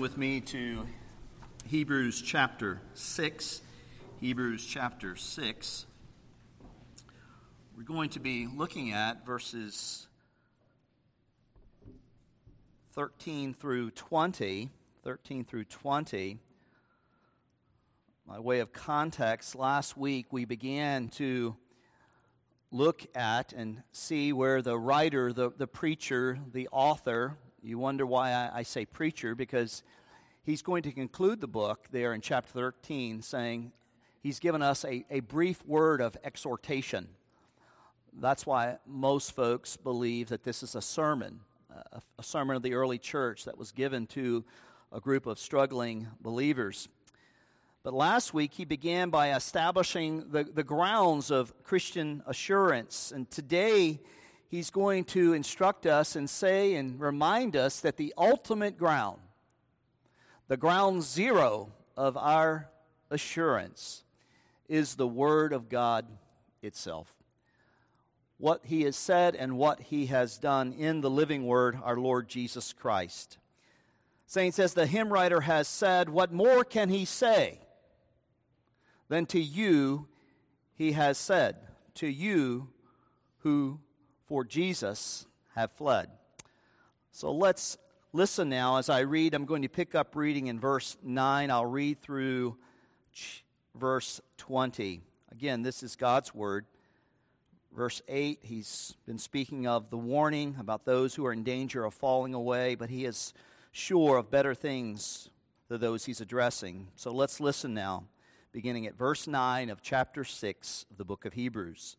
with me to Hebrews chapter 6. Hebrews chapter 6. We're going to be looking at verses 13 through 20. 13 through 20. By way of context, last week we began to look at and see where the writer, the, the preacher, the author, you wonder why I, I say preacher, because he's going to conclude the book there in chapter 13 saying he's given us a, a brief word of exhortation. That's why most folks believe that this is a sermon, a, a sermon of the early church that was given to a group of struggling believers. But last week, he began by establishing the, the grounds of Christian assurance. And today, he's going to instruct us and say and remind us that the ultimate ground, the ground zero of our assurance, is the Word of God itself. What he has said and what he has done in the living Word, our Lord Jesus Christ. Saints, as the hymn writer has said, what more can he say than to you he has said, to you who for Jesus have fled. So let's listen now as I read. I'm going to pick up reading in verse 9. I'll read through verse 20. Again, this is God's word. Verse 8, he's been speaking of the warning about those who are in danger of falling away, but he is sure of better things to those he's addressing. So let's listen now, beginning at verse 9 of chapter 6 of the book of Hebrews.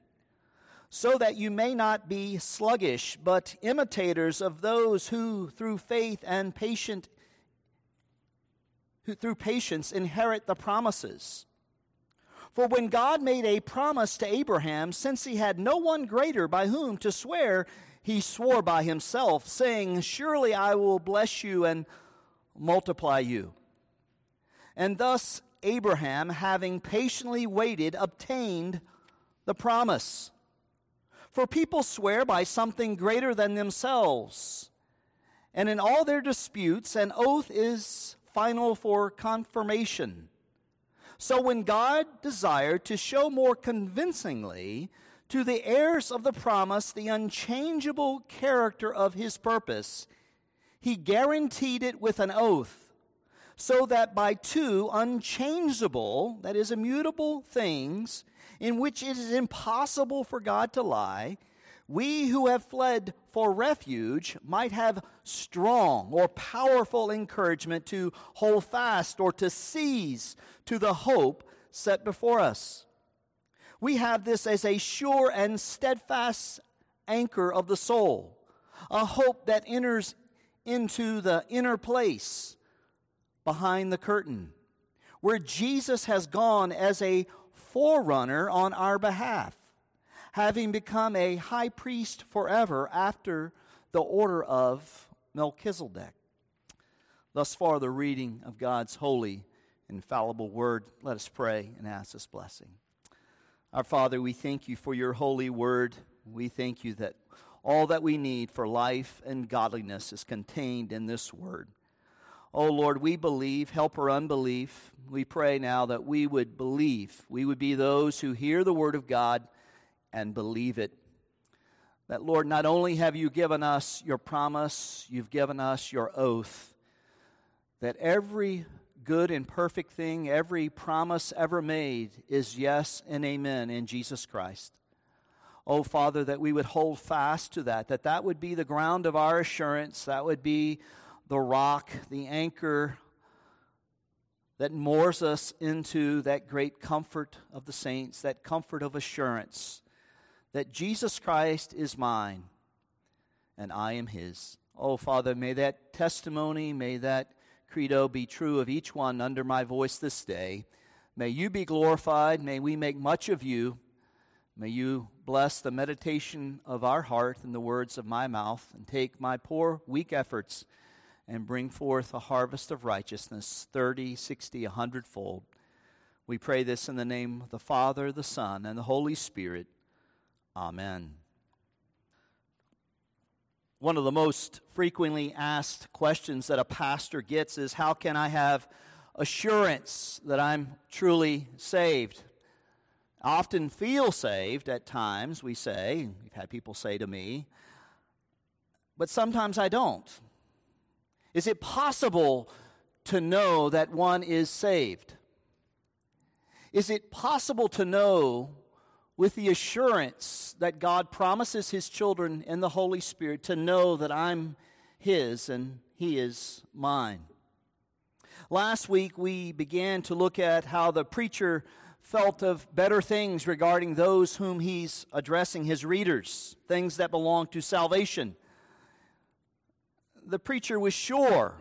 so that you may not be sluggish, but imitators of those who, through faith and patient, who through patience inherit the promises. For when God made a promise to Abraham, since he had no one greater by whom to swear, he swore by himself, saying, Surely I will bless you and multiply you. And thus Abraham, having patiently waited, obtained the promise. For people swear by something greater than themselves. And in all their disputes, an oath is final for confirmation. So when God desired to show more convincingly to the heirs of the promise the unchangeable character of his purpose, he guaranteed it with an oath, so that by two unchangeable, that is, immutable things, in which it is impossible for God to lie, we who have fled for refuge might have strong or powerful encouragement to hold fast or to seize to the hope set before us. We have this as a sure and steadfast anchor of the soul, a hope that enters into the inner place behind the curtain, where Jesus has gone as a forerunner on our behalf, having become a high priest forever after the order of Melchizedek. Thus far, the reading of God's holy, infallible word. Let us pray and ask this blessing. Our Father, we thank you for your holy word. We thank you that all that we need for life and godliness is contained in this word. Oh Lord, we believe, help our unbelief. We pray now that we would believe. We would be those who hear the word of God and believe it. That, Lord, not only have you given us your promise, you've given us your oath, that every good and perfect thing, every promise ever made is yes and amen in Jesus Christ. Oh, Father, that we would hold fast to that, that that would be the ground of our assurance, that would be the rock, the anchor that moors us into that great comfort of the saints, that comfort of assurance that Jesus Christ is mine and I am his. Oh, Father, may that testimony, may that credo be true of each one under my voice this day. May you be glorified. May we make much of you. May you bless the meditation of our heart and the words of my mouth, and take my poor, weak efforts and bring forth a harvest of righteousness, 30, 60, a hundredfold. We pray this in the name of the Father, the Son, and the Holy Spirit. Amen. One of the most frequently asked questions that a pastor gets is How can I have assurance that I'm truly saved? I often feel saved at times, we say. We've had people say to me, but sometimes I don't. Is it possible to know that one is saved? Is it possible to know with the assurance that God promises His children in the Holy Spirit to know that I'm His and He is mine? Last week we began to look at how the preacher felt of better things regarding those whom he's addressing his readers, things that belong to salvation. The preacher was sure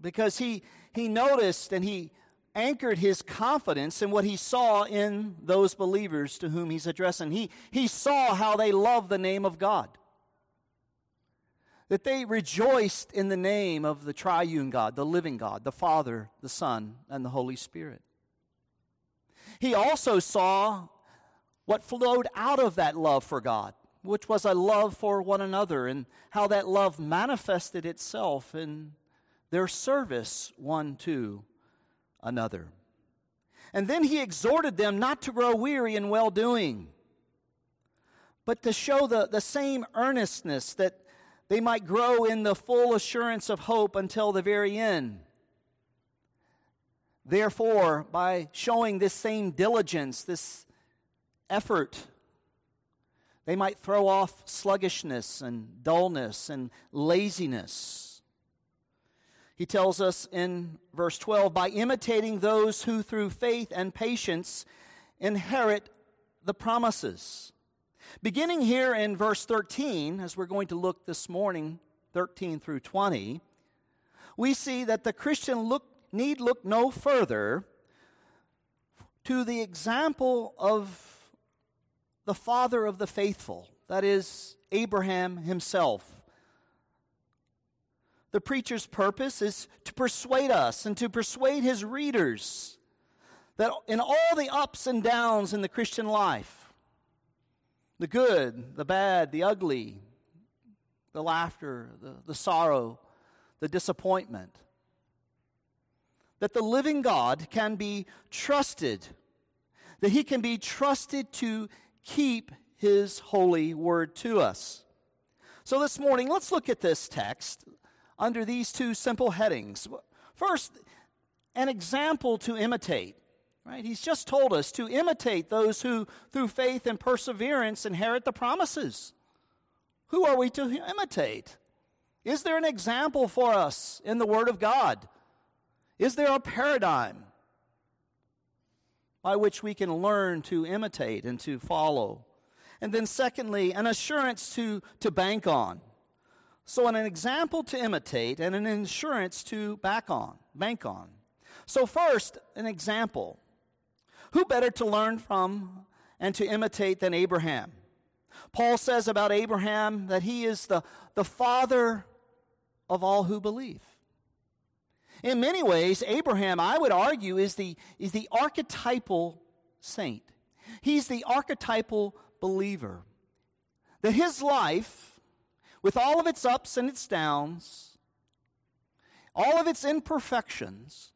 because he, he noticed and he anchored his confidence in what he saw in those believers to whom he's addressing. He, he saw how they loved the name of God, that they rejoiced in the name of the triune God, the living God, the Father, the Son, and the Holy Spirit. He also saw what flowed out of that love for God, which was a love for one another, and how that love manifested itself in their service one to another. And then he exhorted them not to grow weary in well doing, but to show the, the same earnestness that they might grow in the full assurance of hope until the very end. Therefore, by showing this same diligence, this effort, they might throw off sluggishness and dullness and laziness he tells us in verse 12 by imitating those who through faith and patience inherit the promises. Beginning here in verse 13, as we're going to look this morning, 13 through 20, we see that the Christian look, need look no further to the example of the father of the faithful, that is, Abraham himself. The preacher's purpose is to persuade us and to persuade his readers that in all the ups and downs in the Christian life, the good, the bad, the ugly, the laughter, the, the sorrow, the disappointment, that the living God can be trusted, that he can be trusted to keep his holy word to us. So this morning, let's look at this text under these two simple headings. First, an example to imitate. Right? He's just told us to imitate those who, through faith and perseverance, inherit the promises. Who are we to imitate? Is there an example for us in the Word of God? Is there a paradigm by which we can learn to imitate and to follow? And then, secondly, an assurance to, to bank on. So, an example to imitate and an insurance to back on, bank on. So, first, an example. Who better to learn from and to imitate than Abraham? Paul says about Abraham that he is the, the father of all who believe. In many ways, Abraham, I would argue, is the, is the archetypal saint. He's the archetypal believer. That his life with all of its ups and its downs, all of its imperfections,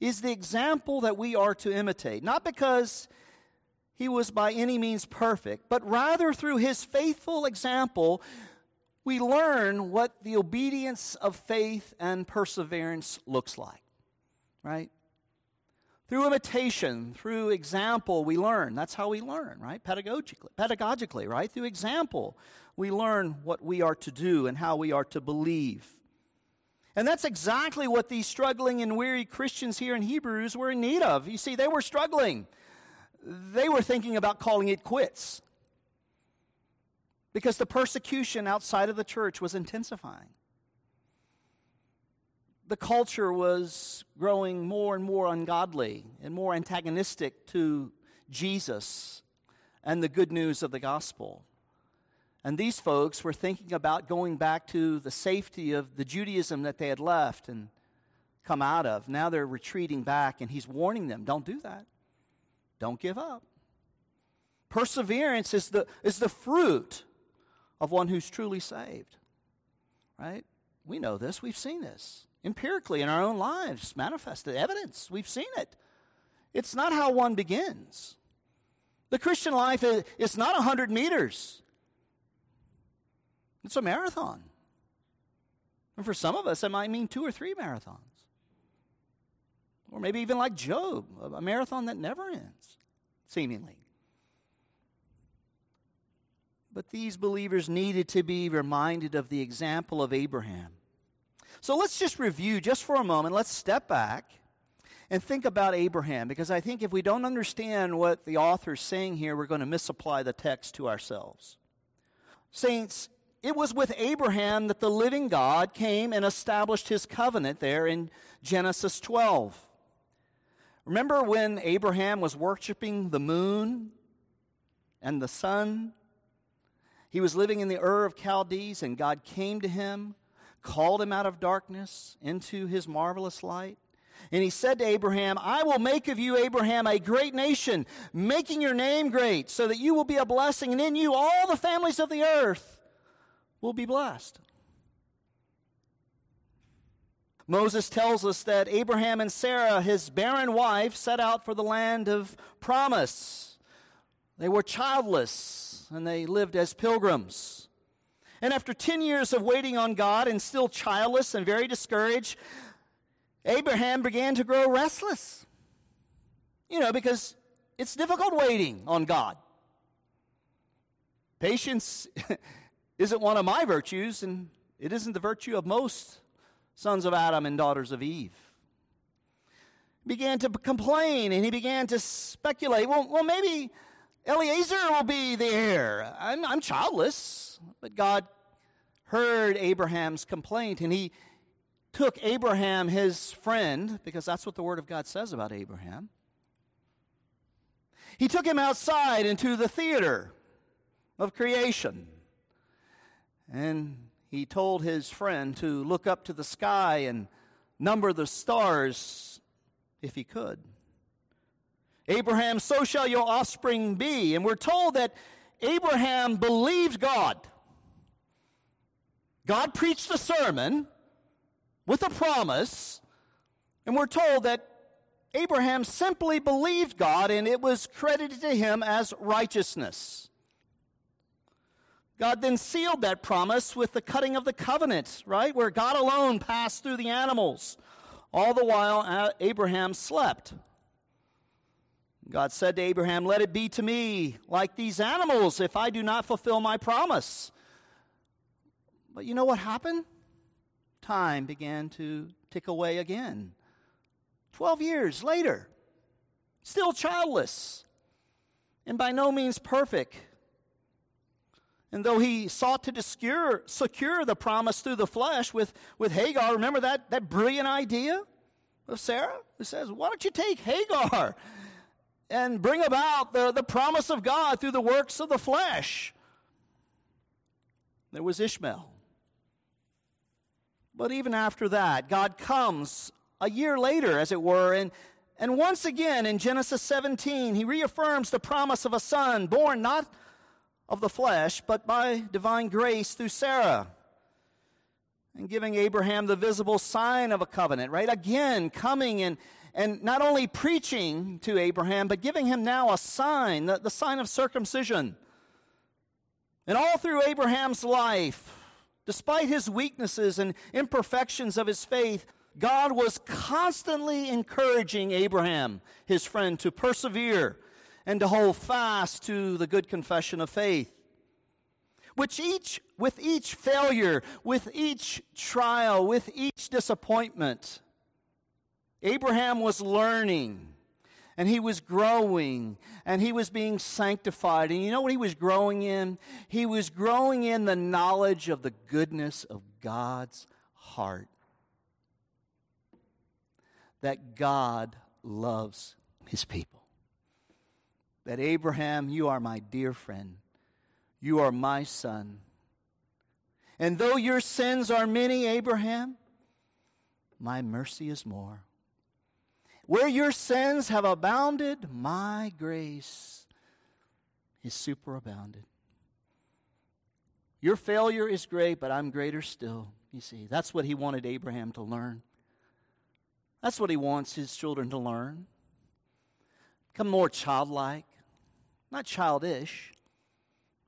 is the example that we are to imitate. Not because he was by any means perfect, but rather through his faithful example, we learn what the obedience of faith and perseverance looks like. Right? Through imitation, through example, we learn. That's how we learn, right? Pedagogically, pedagogically, right? Through example, we learn what we are to do and how we are to believe. And that's exactly what these struggling and weary Christians here in Hebrews were in need of. You see, they were struggling. They were thinking about calling it quits because the persecution outside of the church was intensifying. the culture was growing more and more ungodly and more antagonistic to Jesus and the good news of the gospel. And these folks were thinking about going back to the safety of the Judaism that they had left and come out of. Now they're retreating back, and he's warning them don't do that. Don't give up. Perseverance is the, is the fruit of one who's truly saved. Right? We know this, we've seen this empirically in our own lives, manifested evidence. We've seen it. It's not how one begins. The Christian life is, is not 100 meters, it's a marathon. And for some of us, it might mean two or three marathons. Or maybe even like Job, a marathon that never ends, seemingly. But these believers needed to be reminded of the example of Abraham. So let's just review just for a moment. Let's step back and think about Abraham because I think if we don't understand what the author is saying here, we're going to misapply the text to ourselves. Saints, it was with Abraham that the living God came and established his covenant there in Genesis 12. Remember when Abraham was worshiping the moon and the sun? He was living in the Ur of Chaldees, and God came to him, called him out of darkness into his marvelous light. And he said to Abraham, I will make of you, Abraham, a great nation, making your name great, so that you will be a blessing, and in you all the families of the earth will be blessed. Moses tells us that Abraham and Sarah, his barren wife, set out for the land of promise. They were childless and they lived as pilgrims. And after 10 years of waiting on God and still childless and very discouraged, Abraham began to grow restless. You know, because it's difficult waiting on God. Patience isn't one of my virtues, and it isn't the virtue of most sons of Adam and daughters of Eve. Began to complain and he began to speculate. Well, well maybe Eliezer will be the heir. I'm, I'm childless. But God heard Abraham's complaint and he took Abraham, his friend, because that's what the Word of God says about Abraham. He took him outside into the theater of creation. And he told his friend to look up to the sky and number the stars if he could. Abraham, so shall your offspring be. And we're told that Abraham believed God. God preached a sermon with a promise, and we're told that Abraham simply believed God and it was credited to him as righteousness. God then sealed that promise with the cutting of the covenant, right? Where God alone passed through the animals. All the while, Abraham slept. God said to Abraham, Let it be to me like these animals if I do not fulfill my promise. But you know what happened? time began to tick away again. Twelve years later, still childless, and by no means perfect. And though he sought to secure, secure the promise through the flesh with, with Hagar, remember that, that brilliant idea of Sarah? Who says, Why don't you take Hagar and bring about the, the promise of God through the works of the flesh? There was Ishmael. But even after that, God comes a year later, as it were, and, and once again in Genesis 17, he reaffirms the promise of a son born not of the flesh, but by divine grace through Sarah. And giving Abraham the visible sign of a covenant, right? Again, coming and, and not only preaching to Abraham, but giving him now a sign, the, the sign of circumcision. And all through Abraham's life, Despite his weaknesses and imperfections of his faith, God was constantly encouraging Abraham, his friend, to persevere and to hold fast to the good confession of faith. Which each, with each failure, with each trial, with each disappointment, Abraham was learning and he was growing and he was being sanctified. And you know what he was growing in? He was growing in the knowledge of the goodness of God's heart. that God loves his people. That Abraham, you are my dear friend. You are my son. And though your sins are many, Abraham, my mercy is more. Where your sins have abounded, my grace is superabounded. Your failure is great, but I'm greater still. You see, that's what he wanted Abraham to learn. That's what he wants his children to learn. Become more childlike, not childish,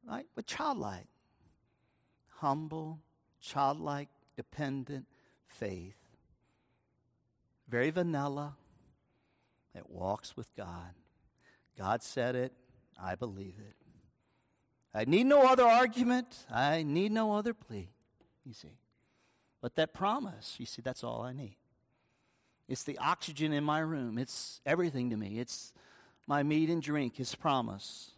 right? But childlike. Humble, childlike, dependent faith. Very vanilla. It walks with God. God said it. I believe it. I need no other argument. I need no other plea. You see. But that promise, you see, that's all I need. It's the oxygen in my room. It's everything to me. It's my meat and drink, his promise.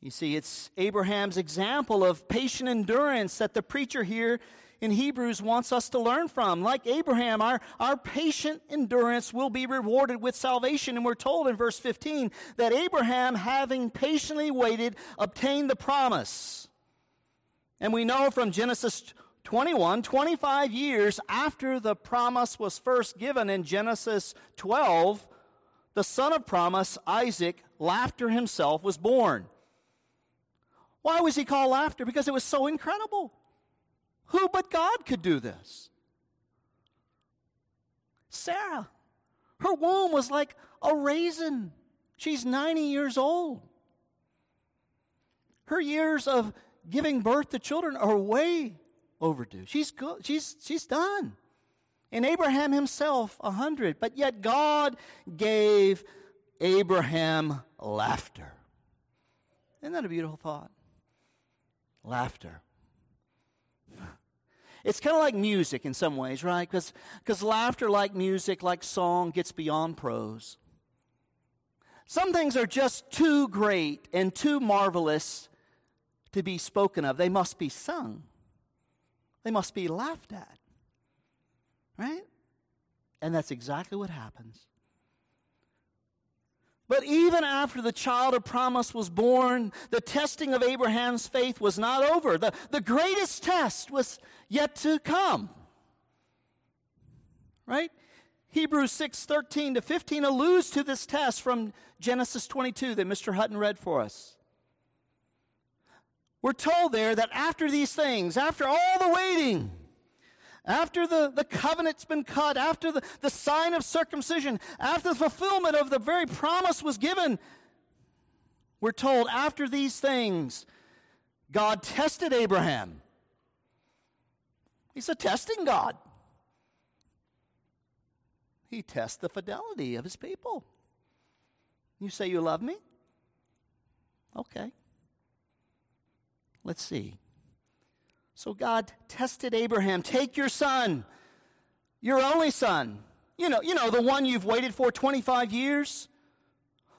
You see, it's Abraham's example of patient endurance that the preacher here in Hebrews wants us to learn from. Like Abraham, our, our patient endurance will be rewarded with salvation. And we're told in verse 15 that Abraham, having patiently waited, obtained the promise. And we know from Genesis 21, 25 years after the promise was first given in Genesis 12, the son of promise, Isaac, Laughter himself, was born. Why was he called Laughter? Because it was so incredible. Who but God could do this? Sarah, her womb was like a raisin. She's 90 years old. Her years of giving birth to children are way overdue. She's good. She's, she's done. And Abraham himself, a hundred. But yet God gave Abraham laughter. Isn't that a beautiful thought? Laughter. It's kind of like music in some ways, right? Because laughter, like music, like song, gets beyond prose. Some things are just too great and too marvelous to be spoken of. They must be sung. They must be laughed at. Right? And that's exactly what happens. But even after the child of promise was born, the testing of Abraham's faith was not over. The, the greatest test was yet to come. Right? Hebrews 6 13 to 15 alludes to this test from Genesis 22 that Mr. Hutton read for us. We're told there that after these things, after all the waiting, after the, the covenant's been cut, after the, the sign of circumcision, after the fulfillment of the very promise was given, we're told after these things, God tested Abraham. He's a testing God. He tests the fidelity of his people. You say you love me? Okay. Let's see. So God tested Abraham. Take your son, your only son. You know, you know, the one you've waited for 25 years.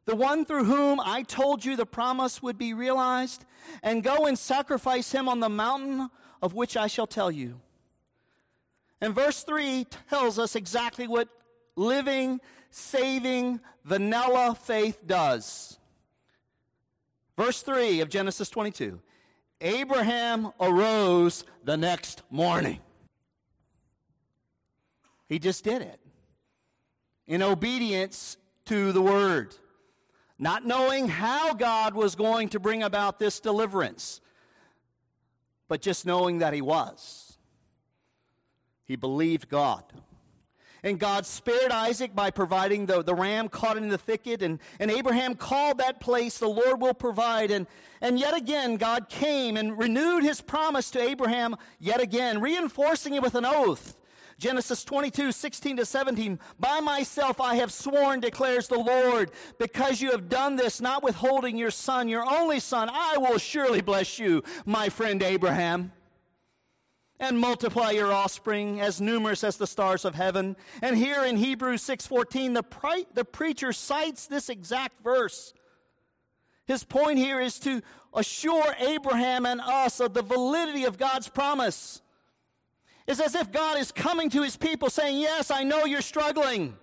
The one through whom I told you the promise would be realized, and go and sacrifice him on the mountain of which I shall tell you. And verse 3 tells us exactly what living, saving, vanilla faith does. Verse 3 of Genesis 22 Abraham arose the next morning. He just did it in obedience to the word, not knowing how God was going to bring about this deliverance, but just knowing that he was. He believed God. And God spared Isaac by providing the, the ram caught in the thicket. And, and Abraham called that place, the Lord will provide. And, and yet again, God came and renewed his promise to Abraham yet again, reinforcing it with an oath. Genesis 22, 16 to 17. By myself I have sworn, declares the Lord, because you have done this, not withholding your son, your only son, I will surely bless you, my friend Abraham and multiply your offspring as numerous as the stars of heaven. And here in Hebrews 6:14 the, the preacher cites this exact verse. His point here is to assure Abraham and us of the validity of God's promise. It's as if God is coming to his people saying, Yes, I know you're struggling.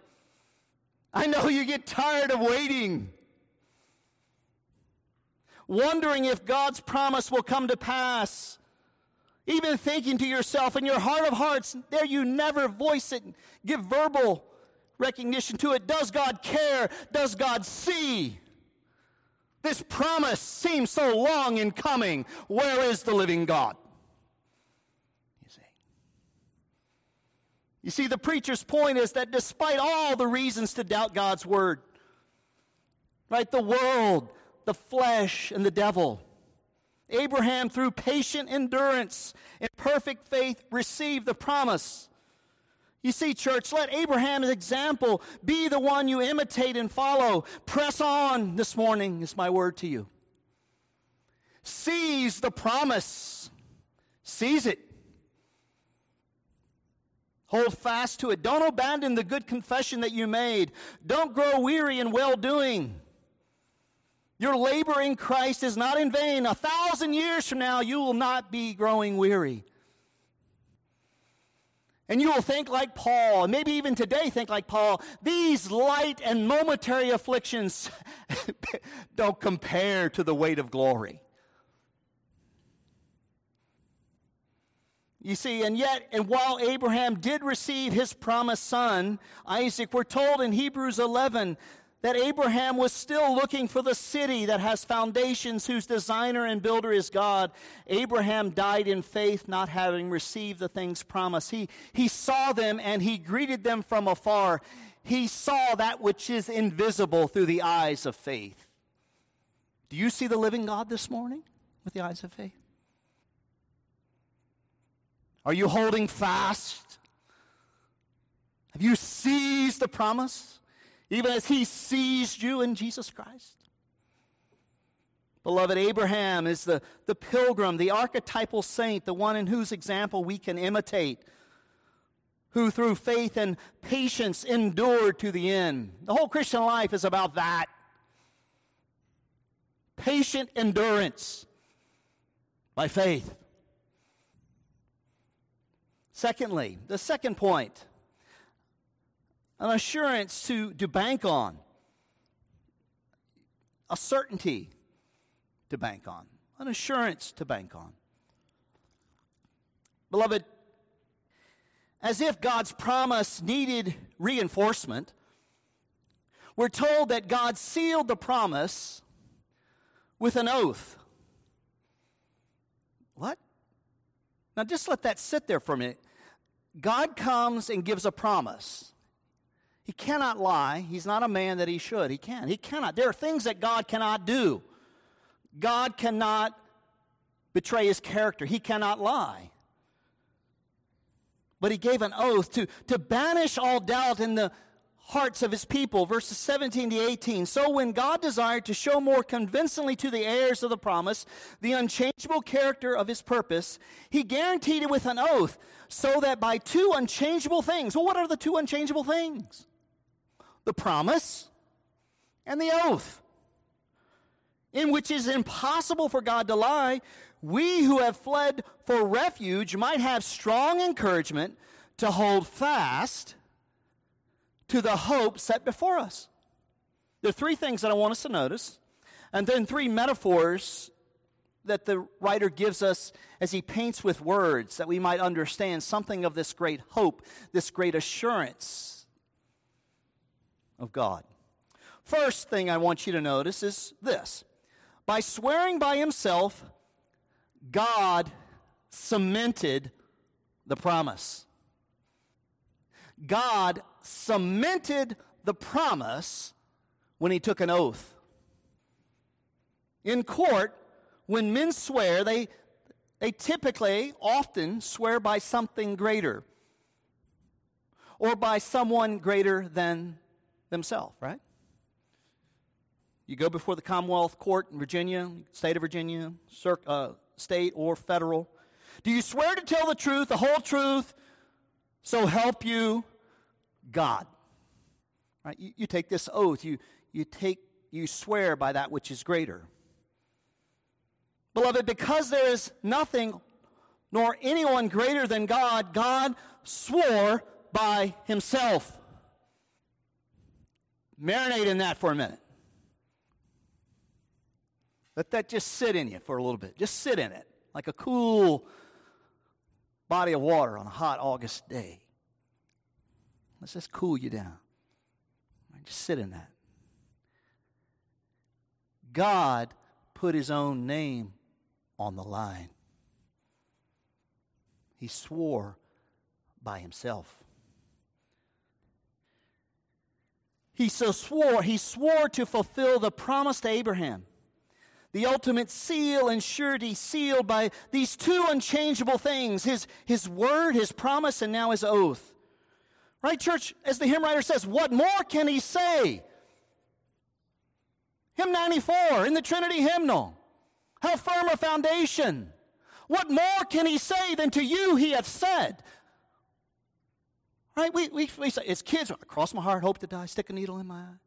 I know you get tired of waiting. Wondering if God's promise will come to pass. Even thinking to yourself in your heart of hearts, there you never voice it, give verbal recognition to it. Does God care? Does God see? This promise seems so long in coming. Where is the living God? You see. You see, the preacher's point is that despite all the reasons to doubt God's word, right, the world, the flesh, and the devil, Abraham, through patient endurance and perfect faith, received the promise. You see, church, let Abraham's example be the one you imitate and follow. Press on this morning, is my word to you. Seize the promise, seize it. Hold fast to it. Don't abandon the good confession that you made. Don't grow weary in well doing. Your labor in Christ is not in vain. A thousand years from now, you will not be growing weary. And you will think like Paul, and maybe even today think like Paul. These light and momentary afflictions don't compare to the weight of glory. You see, and yet, and while Abraham did receive his promised son, Isaac, we're told in Hebrews 11 that Abraham was still looking for the city that has foundations, whose designer and builder is God. Abraham died in faith, not having received the things promised. He, he saw them and he greeted them from afar. He saw that which is invisible through the eyes of faith. Do you see the living God this morning with the eyes of faith? Are you holding fast? Have you seized the promise? Even as he seized you in Jesus Christ. Beloved, Abraham is the, the pilgrim, the archetypal saint, the one in whose example we can imitate, who through faith and patience endured to the end. The whole Christian life is about that patient endurance by faith. Secondly, the second point an assurance to, to bank on, a certainty to bank on, an assurance to bank on. Beloved, as if God's promise needed reinforcement, we're told that God sealed the promise with an oath. What? Now just let that sit there for a minute. God comes and gives a promise. He cannot lie. He's not a man that he should. He can. He cannot. There are things that God cannot do. God cannot betray his character. He cannot lie. But he gave an oath to, to banish all doubt in the hearts of his people. Verses 17 to 18. So when God desired to show more convincingly to the heirs of the promise the unchangeable character of his purpose, he guaranteed it with an oath, so that by two unchangeable things, well, what are the two unchangeable things? The promise and the oath, in which it is impossible for God to lie, we who have fled for refuge might have strong encouragement to hold fast to the hope set before us. There are three things that I want us to notice, and then three metaphors that the writer gives us as he paints with words that we might understand something of this great hope, this great assurance of God. First thing I want you to notice is this by swearing by himself, God cemented the promise. God cemented the promise when he took an oath. In court, when men swear, they, they typically, often swear by something greater or by someone greater than themselves, right? You go before the Commonwealth Court in Virginia, state of Virginia, uh, state or federal. Do you swear to tell the truth, the whole truth, so help you God? Right? You, you take this oath. You, you, take, you swear by that which is greater. Beloved, because there is nothing nor anyone greater than God, God swore by himself. Marinate in that for a minute. Let that just sit in you for a little bit. Just sit in it like a cool body of water on a hot August day. Let's just cool you down. Just sit in that. God put his own name on the line. He swore by himself. He so swore, he swore to fulfill the promise to Abraham. The ultimate seal and surety sealed by these two unchangeable things his, his word, his promise, and now his oath. Right, church? As the hymn writer says, what more can he say? Hymn 94 in the Trinity hymnal. How firm a foundation. What more can he say than to you he hath said? Right? We, we, we say, it's kids, cross my heart, hope to die, stick a needle in my eye.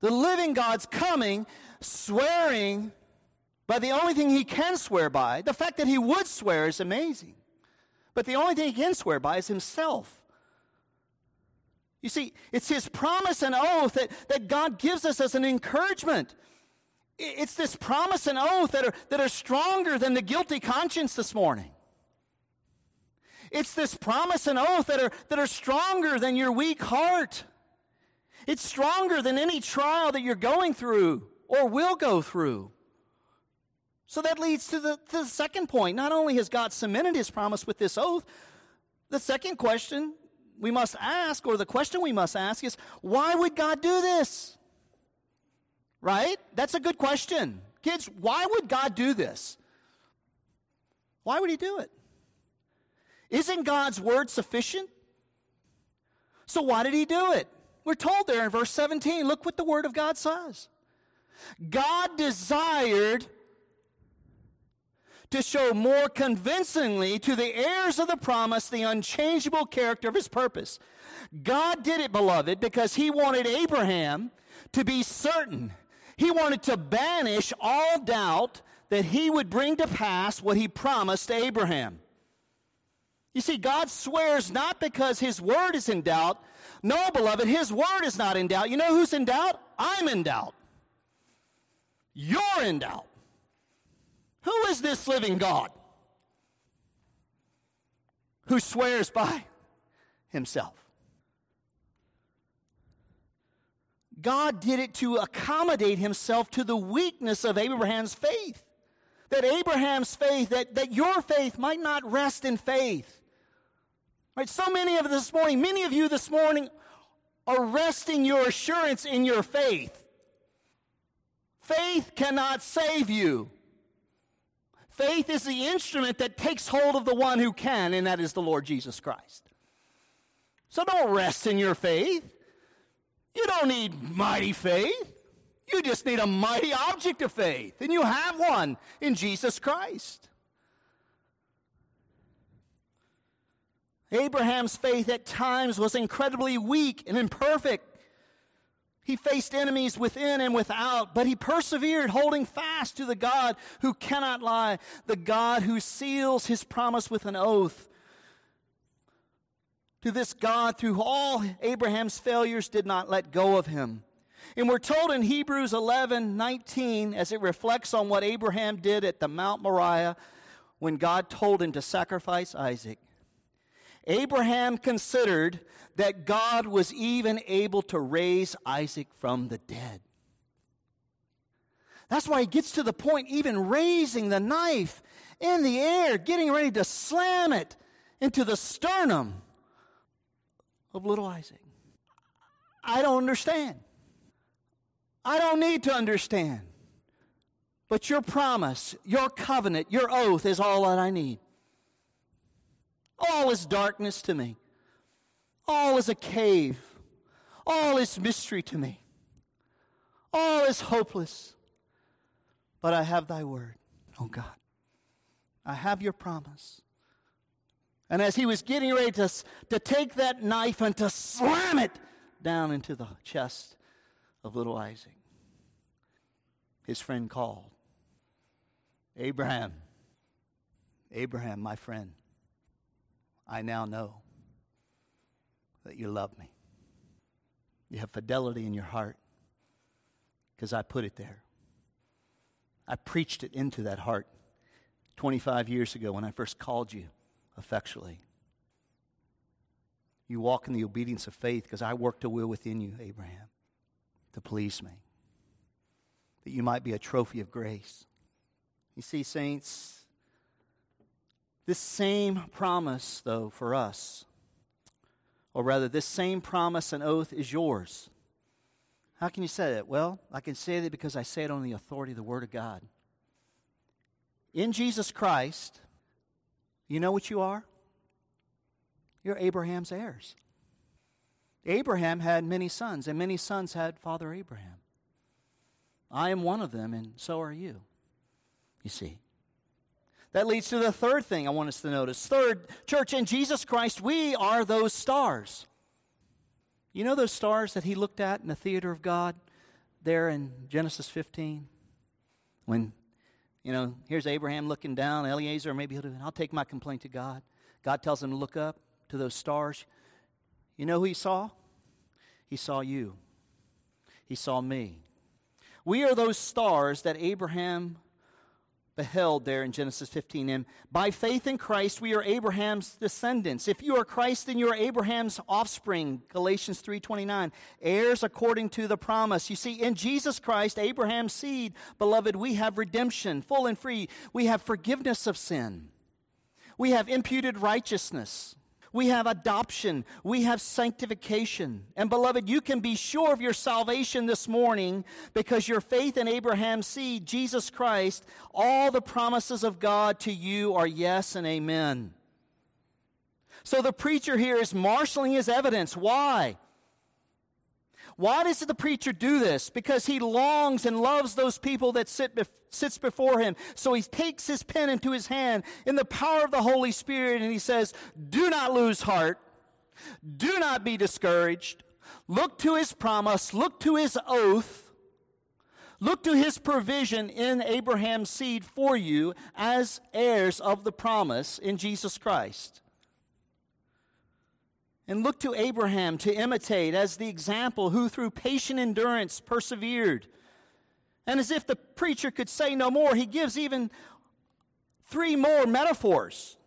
The living God's coming, swearing by the only thing he can swear by. The fact that he would swear is amazing. But the only thing he can swear by is himself. You see, it's his promise and oath that, that God gives us as an encouragement. It's this promise and oath that are, that are stronger than the guilty conscience this morning. It's this promise and oath that are, that are stronger than your weak heart. It's stronger than any trial that you're going through or will go through. So that leads to the, to the second point. Not only has God cemented his promise with this oath, the second question we must ask, or the question we must ask, is why would God do this? Right? That's a good question. Kids, why would God do this? Why would he do it? Isn't God's word sufficient? So why did he do it? We're told there in verse 17, look what the word of God says. God desired to show more convincingly to the heirs of the promise the unchangeable character of his purpose. God did it, beloved, because he wanted Abraham to be certain. He wanted to banish all doubt that he would bring to pass what he promised Abraham. You see, God swears not because his word is in doubt. No, beloved, his word is not in doubt. You know who's in doubt? I'm in doubt. You're in doubt. Who is this living God who swears by himself? God did it to accommodate himself to the weakness of Abraham's faith. That Abraham's faith, that, that your faith might not rest in faith. Right? So many of this morning, many of you this morning are resting your assurance in your faith. Faith cannot save you. Faith is the instrument that takes hold of the one who can, and that is the Lord Jesus Christ. So don't rest in your faith. You don't need mighty faith. You just need a mighty object of faith, and you have one in Jesus Christ. Abraham's faith at times was incredibly weak and imperfect. He faced enemies within and without, but he persevered, holding fast to the God who cannot lie, the God who seals his promise with an oath. To this God, through all Abraham's failures, did not let go of him. And we're told in Hebrews 11 19, as it reflects on what Abraham did at the Mount Moriah when God told him to sacrifice Isaac. Abraham considered that God was even able to raise Isaac from the dead. That's why he gets to the point, even raising the knife in the air, getting ready to slam it into the sternum of little Isaac. I don't understand. I don't need to understand. But your promise, your covenant, your oath is all that I need. All is darkness to me. All is a cave. All is mystery to me. All is hopeless. But I have thy word, oh God. I have your promise. And as he was getting ready to, to take that knife and to slam it down into the chest of little Isaac, his friend called Abraham, Abraham, my friend, I now know that you love me. You have fidelity in your heart because I put it there. I preached it into that heart 25 years ago when I first called you effectually. You walk in the obedience of faith because I worked a will within you, Abraham, to please me, that you might be a trophy of grace. You see, saints, this same promise, though, for us, or rather, this same promise and oath is yours. How can you say that? Well, I can say that because I say it on the authority of the Word of God. In Jesus Christ, you know what you are? You're Abraham's heirs. Abraham had many sons, and many sons had Father Abraham. I am one of them, and so are you. You see. That leads to the third thing I want us to notice. Third, church, in Jesus Christ, we are those stars. You know those stars that he looked at in the theater of God there in Genesis 15? When, you know, here's Abraham looking down, Eliezer, maybe he'll do, it. I'll take my complaint to God. God tells him to look up to those stars. You know who he saw? He saw you. He saw me. We are those stars that Abraham beheld there in Genesis 15. And by faith in Christ, we are Abraham's descendants. If you are Christ, then you are Abraham's offspring. Galatians 3.29. Heirs according to the promise. You see, in Jesus Christ, Abraham's seed, beloved, we have redemption, full and free. We have forgiveness of sin. We have imputed righteousness. We have adoption. We have sanctification. And beloved, you can be sure of your salvation this morning because your faith in Abraham's seed, Jesus Christ, all the promises of God to you are yes and amen. So the preacher here is marshaling his evidence. Why? Why does the preacher do this? Because he longs and loves those people that sit bef- sits before him. So he takes his pen into his hand in the power of the Holy Spirit and he says, Do not lose heart. Do not be discouraged. Look to his promise. Look to his oath. Look to his provision in Abraham's seed for you as heirs of the promise in Jesus Christ and look to Abraham to imitate as the example who through patient endurance persevered. And as if the preacher could say no more, he gives even three more metaphors.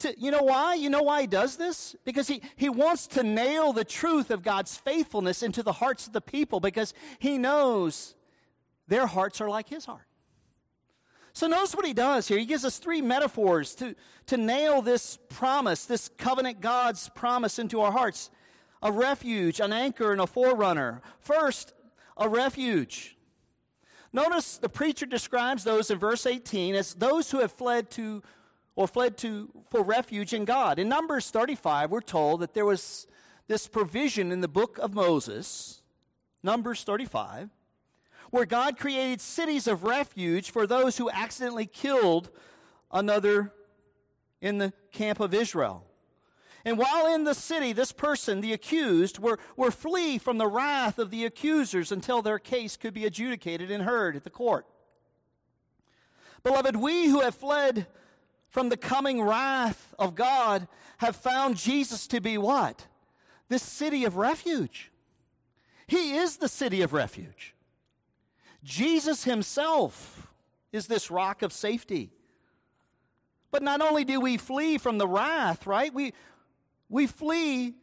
To, you know why? You know why he does this? Because he, he wants to nail the truth of God's faithfulness into the hearts of the people because he knows their hearts are like his heart. So notice what he does here. He gives us three metaphors to, to nail this promise, this covenant God's promise into our hearts a refuge, an anchor, and a forerunner. First, a refuge. Notice the preacher describes those in verse 18 as those who have fled to or fled to for refuge in God. In Numbers 35, we're told that there was this provision in the book of Moses, Numbers 35, where God created cities of refuge for those who accidentally killed another in the camp of Israel. And while in the city, this person, the accused, were, were flee from the wrath of the accusers until their case could be adjudicated and heard at the court. Beloved, we who have fled from the coming wrath of God have found Jesus to be what? This city of refuge. He is the city of refuge. Jesus himself is this rock of safety. But not only do we flee from the wrath, right? We, we flee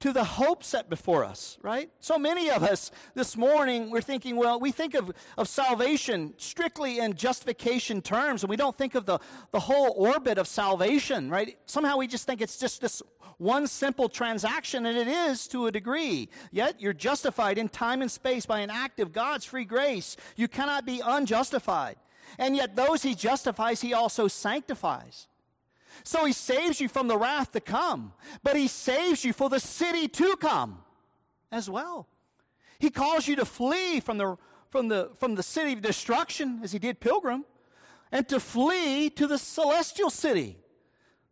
to the hope set before us, right? So many of us this morning, we're thinking, well, we think of, of salvation strictly in justification terms, and we don't think of the, the whole orbit of salvation, right? Somehow we just think it's just this one simple transaction, and it is to a degree. Yet you're justified in time and space by an act of God's free grace. You cannot be unjustified. And yet those he justifies, he also sanctifies. So he saves you from the wrath to come, but he saves you for the city to come as well. He calls you to flee from the, from the, from the city of destruction, as he did Pilgrim, and to flee to the celestial city,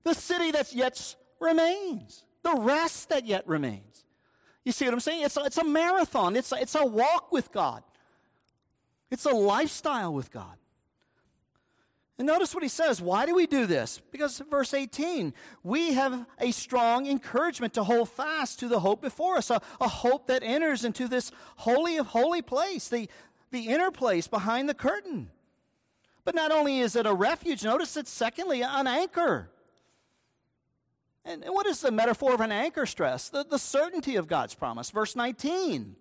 the city that yet remains, the rest that yet remains. You see what I'm saying? It's a, it's a marathon, it's a, it's a walk with God, it's a lifestyle with God. And notice what he says. Why do we do this? Because verse 18, we have a strong encouragement to hold fast to the hope before us, a, a hope that enters into this holy of holy place, the, the inner place behind the curtain. But not only is it a refuge, notice it's secondly an anchor. And, and what is the metaphor of an anchor stress? The, the certainty of God's promise. Verse 19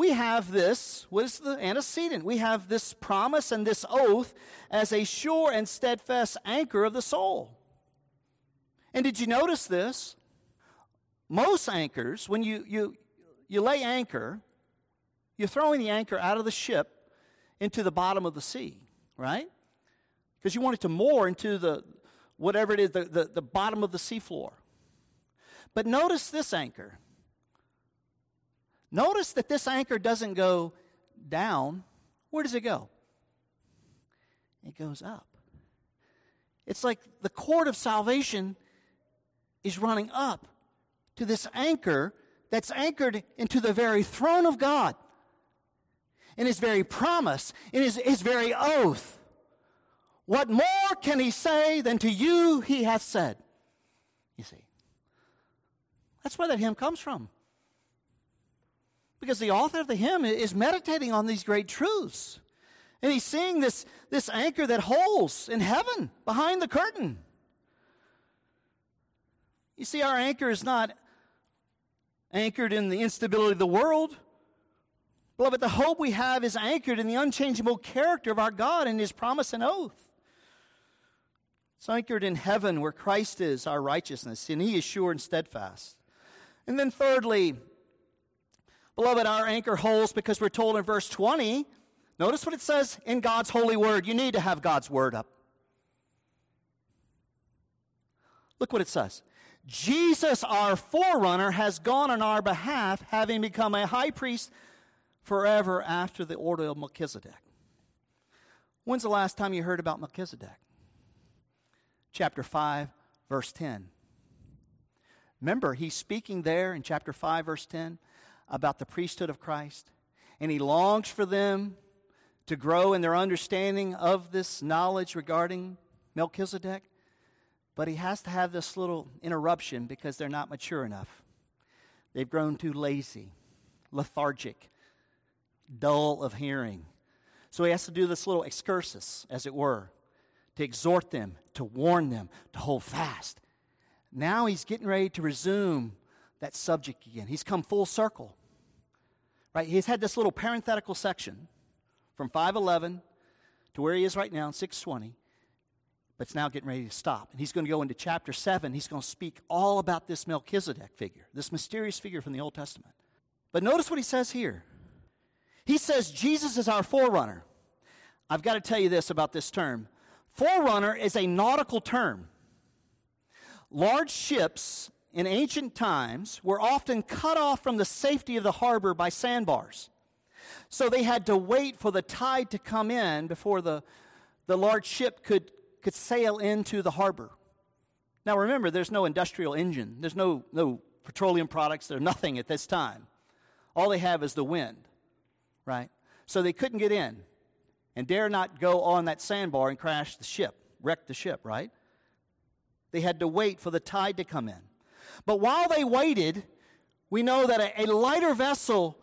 we have this, what is the antecedent? We have this promise and this oath as a sure and steadfast anchor of the soul. And did you notice this? Most anchors, when you, you, you lay anchor, you're throwing the anchor out of the ship into the bottom of the sea, right? Because you want it to moor into the, whatever it is, the, the, the bottom of the seafloor. But notice this anchor. Notice that this anchor doesn't go down. Where does it go? It goes up. It's like the cord of salvation is running up to this anchor that's anchored into the very throne of God, in his very promise, in his, his very oath. What more can he say than to you he hath said? You see. That's where that hymn comes from. Because the author of the hymn is meditating on these great truths. And he's seeing this, this anchor that holds in heaven behind the curtain. You see, our anchor is not anchored in the instability of the world. Beloved, the hope we have is anchored in the unchangeable character of our God and his promise and oath. It's anchored in heaven where Christ is our righteousness, and he is sure and steadfast. And then, thirdly, Beloved, our anchor holds because we're told in verse 20, notice what it says in God's holy word. You need to have God's word up. Look what it says. Jesus, our forerunner, has gone on our behalf, having become a high priest forever after the order of Melchizedek. When's the last time you heard about Melchizedek? Chapter 5, verse 10. Remember, he's speaking there in chapter 5, verse 10 about the priesthood of Christ, and he longs for them to grow in their understanding of this knowledge regarding Melchizedek. But he has to have this little interruption because they're not mature enough. They've grown too lazy, lethargic, dull of hearing. So he has to do this little excursus, as it were, to exhort them, to warn them, to hold fast. Now he's getting ready to resume that subject again. He's come full circle. Right? He's had this little parenthetical section from 511 to where he is right now, 620, but it's now getting ready to stop. And he's going to go into chapter 7. He's going to speak all about this Melchizedek figure, this mysterious figure from the Old Testament. But notice what he says here. He says Jesus is our forerunner. I've got to tell you this about this term. Forerunner is a nautical term. Large ships in ancient times were often cut off from the safety of the harbor by sandbars. So they had to wait for the tide to come in before the, the large ship could, could sail into the harbor. Now remember, there's no industrial engine, there's no, no petroleum products, there's nothing at this time. All they have is the wind, right? So they couldn't get in and dare not go on that sandbar and crash the ship, wreck the ship, right? They had to wait for the tide to come in. But while they waited, we know that a, a lighter vessel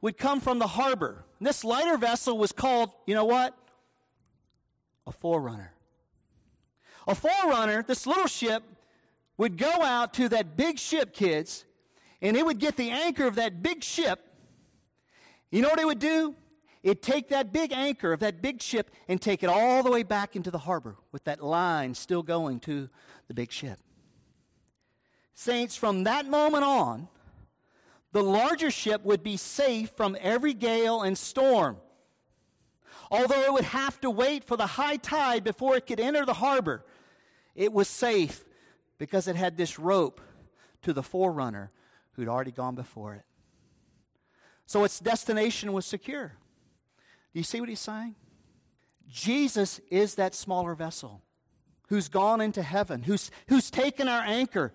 would come from the harbor. And this lighter vessel was called, you know what? A forerunner. A forerunner, this little ship, would go out to that big ship, kids, and it would get the anchor of that big ship. You know what it would do? It'd take that big anchor of that big ship and take it all the way back into the harbor with that line still going to the big ship. Saints, from that moment on, the larger ship would be safe from every gale and storm. Although it would have to wait for the high tide before it could enter the harbor, it was safe because it had this rope to the forerunner who'd already gone before it. So its destination was secure. Do you see what he's saying? Jesus is that smaller vessel who's gone into heaven, who's, who's taken our anchor,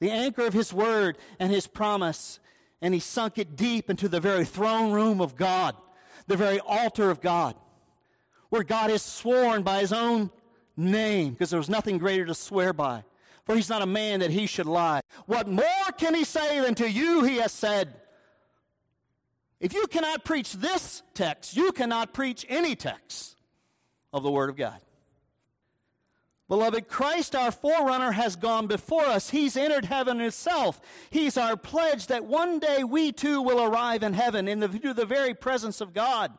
the anchor of his word and his promise, and he sunk it deep into the very throne room of God, the very altar of God, where God has sworn by his own name, because there was nothing greater to swear by. For he's not a man that he should lie. What more can he say than to you he has said? If you cannot preach this text, you cannot preach any text of the Word of God. Beloved, Christ, our forerunner, has gone before us. He's entered heaven itself. He's our pledge that one day we too will arrive in heaven in the, the very presence of God.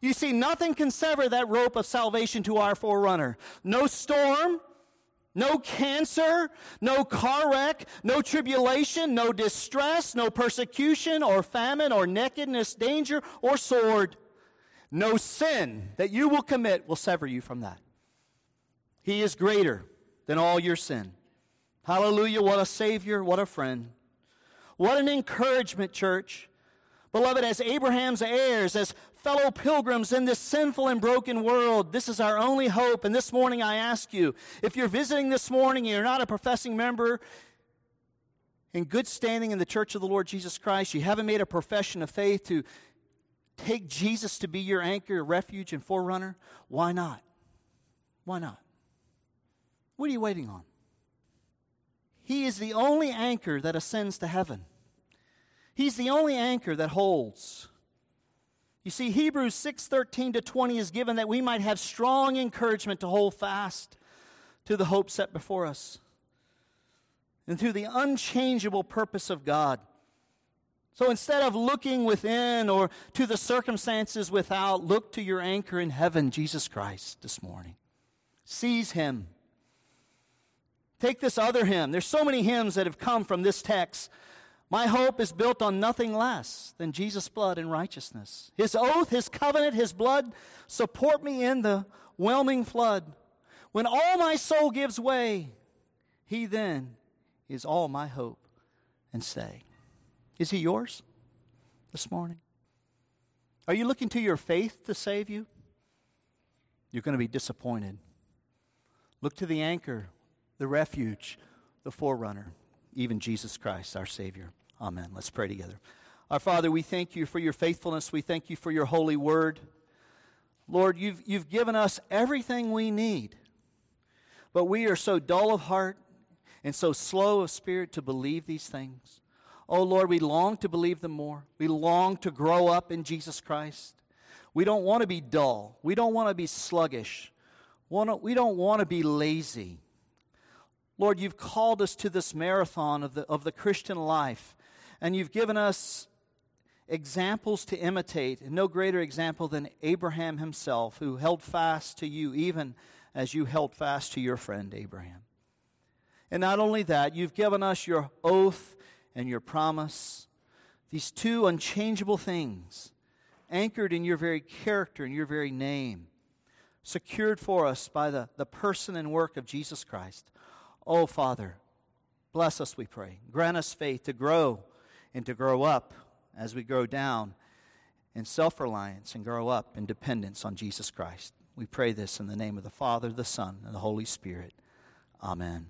You see, nothing can sever that rope of salvation to our forerunner. No storm, no cancer, no car wreck, no tribulation, no distress, no persecution or famine or nakedness, danger or sword. No sin that you will commit will sever you from that. He is greater than all your sin. Hallelujah. What a Savior. What a friend. What an encouragement, church. Beloved, as Abraham's heirs, as fellow pilgrims in this sinful and broken world, this is our only hope. And this morning I ask you, if you're visiting this morning and you're not a professing member, in good standing in the church of the Lord Jesus Christ, you haven't made a profession of faith to take Jesus to be your anchor, refuge, and forerunner, why not? Why not? What are you waiting on? He is the only anchor that ascends to heaven. He's the only anchor that holds. You see, Hebrews 6 13 to 20 is given that we might have strong encouragement to hold fast to the hope set before us and to the unchangeable purpose of God. So instead of looking within or to the circumstances without, look to your anchor in heaven, Jesus Christ, this morning. Seize Him. Take this other hymn. There's so many hymns that have come from this text my hope is built on nothing less than Jesus' blood and righteousness. His oath, His covenant, His blood support me in the whelming flood. When all my soul gives way, He then is all my hope and stay. Is He yours this morning? Are you looking to your faith to save you? You're going to be disappointed. Look to the anchor, the refuge, the forerunner, even Jesus Christ, our Savior. Amen. Let's pray together. Our Father, we thank you for your faithfulness. We thank you for your holy word. Lord, you've, you've given us everything we need, but we are so dull of heart and so slow of spirit to believe these things. Oh, Lord, we long to believe them more. We long to grow up in Jesus Christ. We don't want to be dull. We don't want to be sluggish. We don't want to be lazy. Lord, you've called us to this marathon of the, of the Christian life and you've given us examples to imitate, and no greater example than Abraham himself, who held fast to you even as you held fast to your friend Abraham. And not only that, you've given us your oath and your promise, these two unchangeable things, anchored in your very character and your very name, secured for us by the, the person and work of Jesus Christ. Oh, Father, bless us, we pray. Grant us faith to grow and to grow up as we grow down in self reliance and grow up in dependence on Jesus Christ. We pray this in the name of the Father, the Son, and the Holy Spirit. Amen.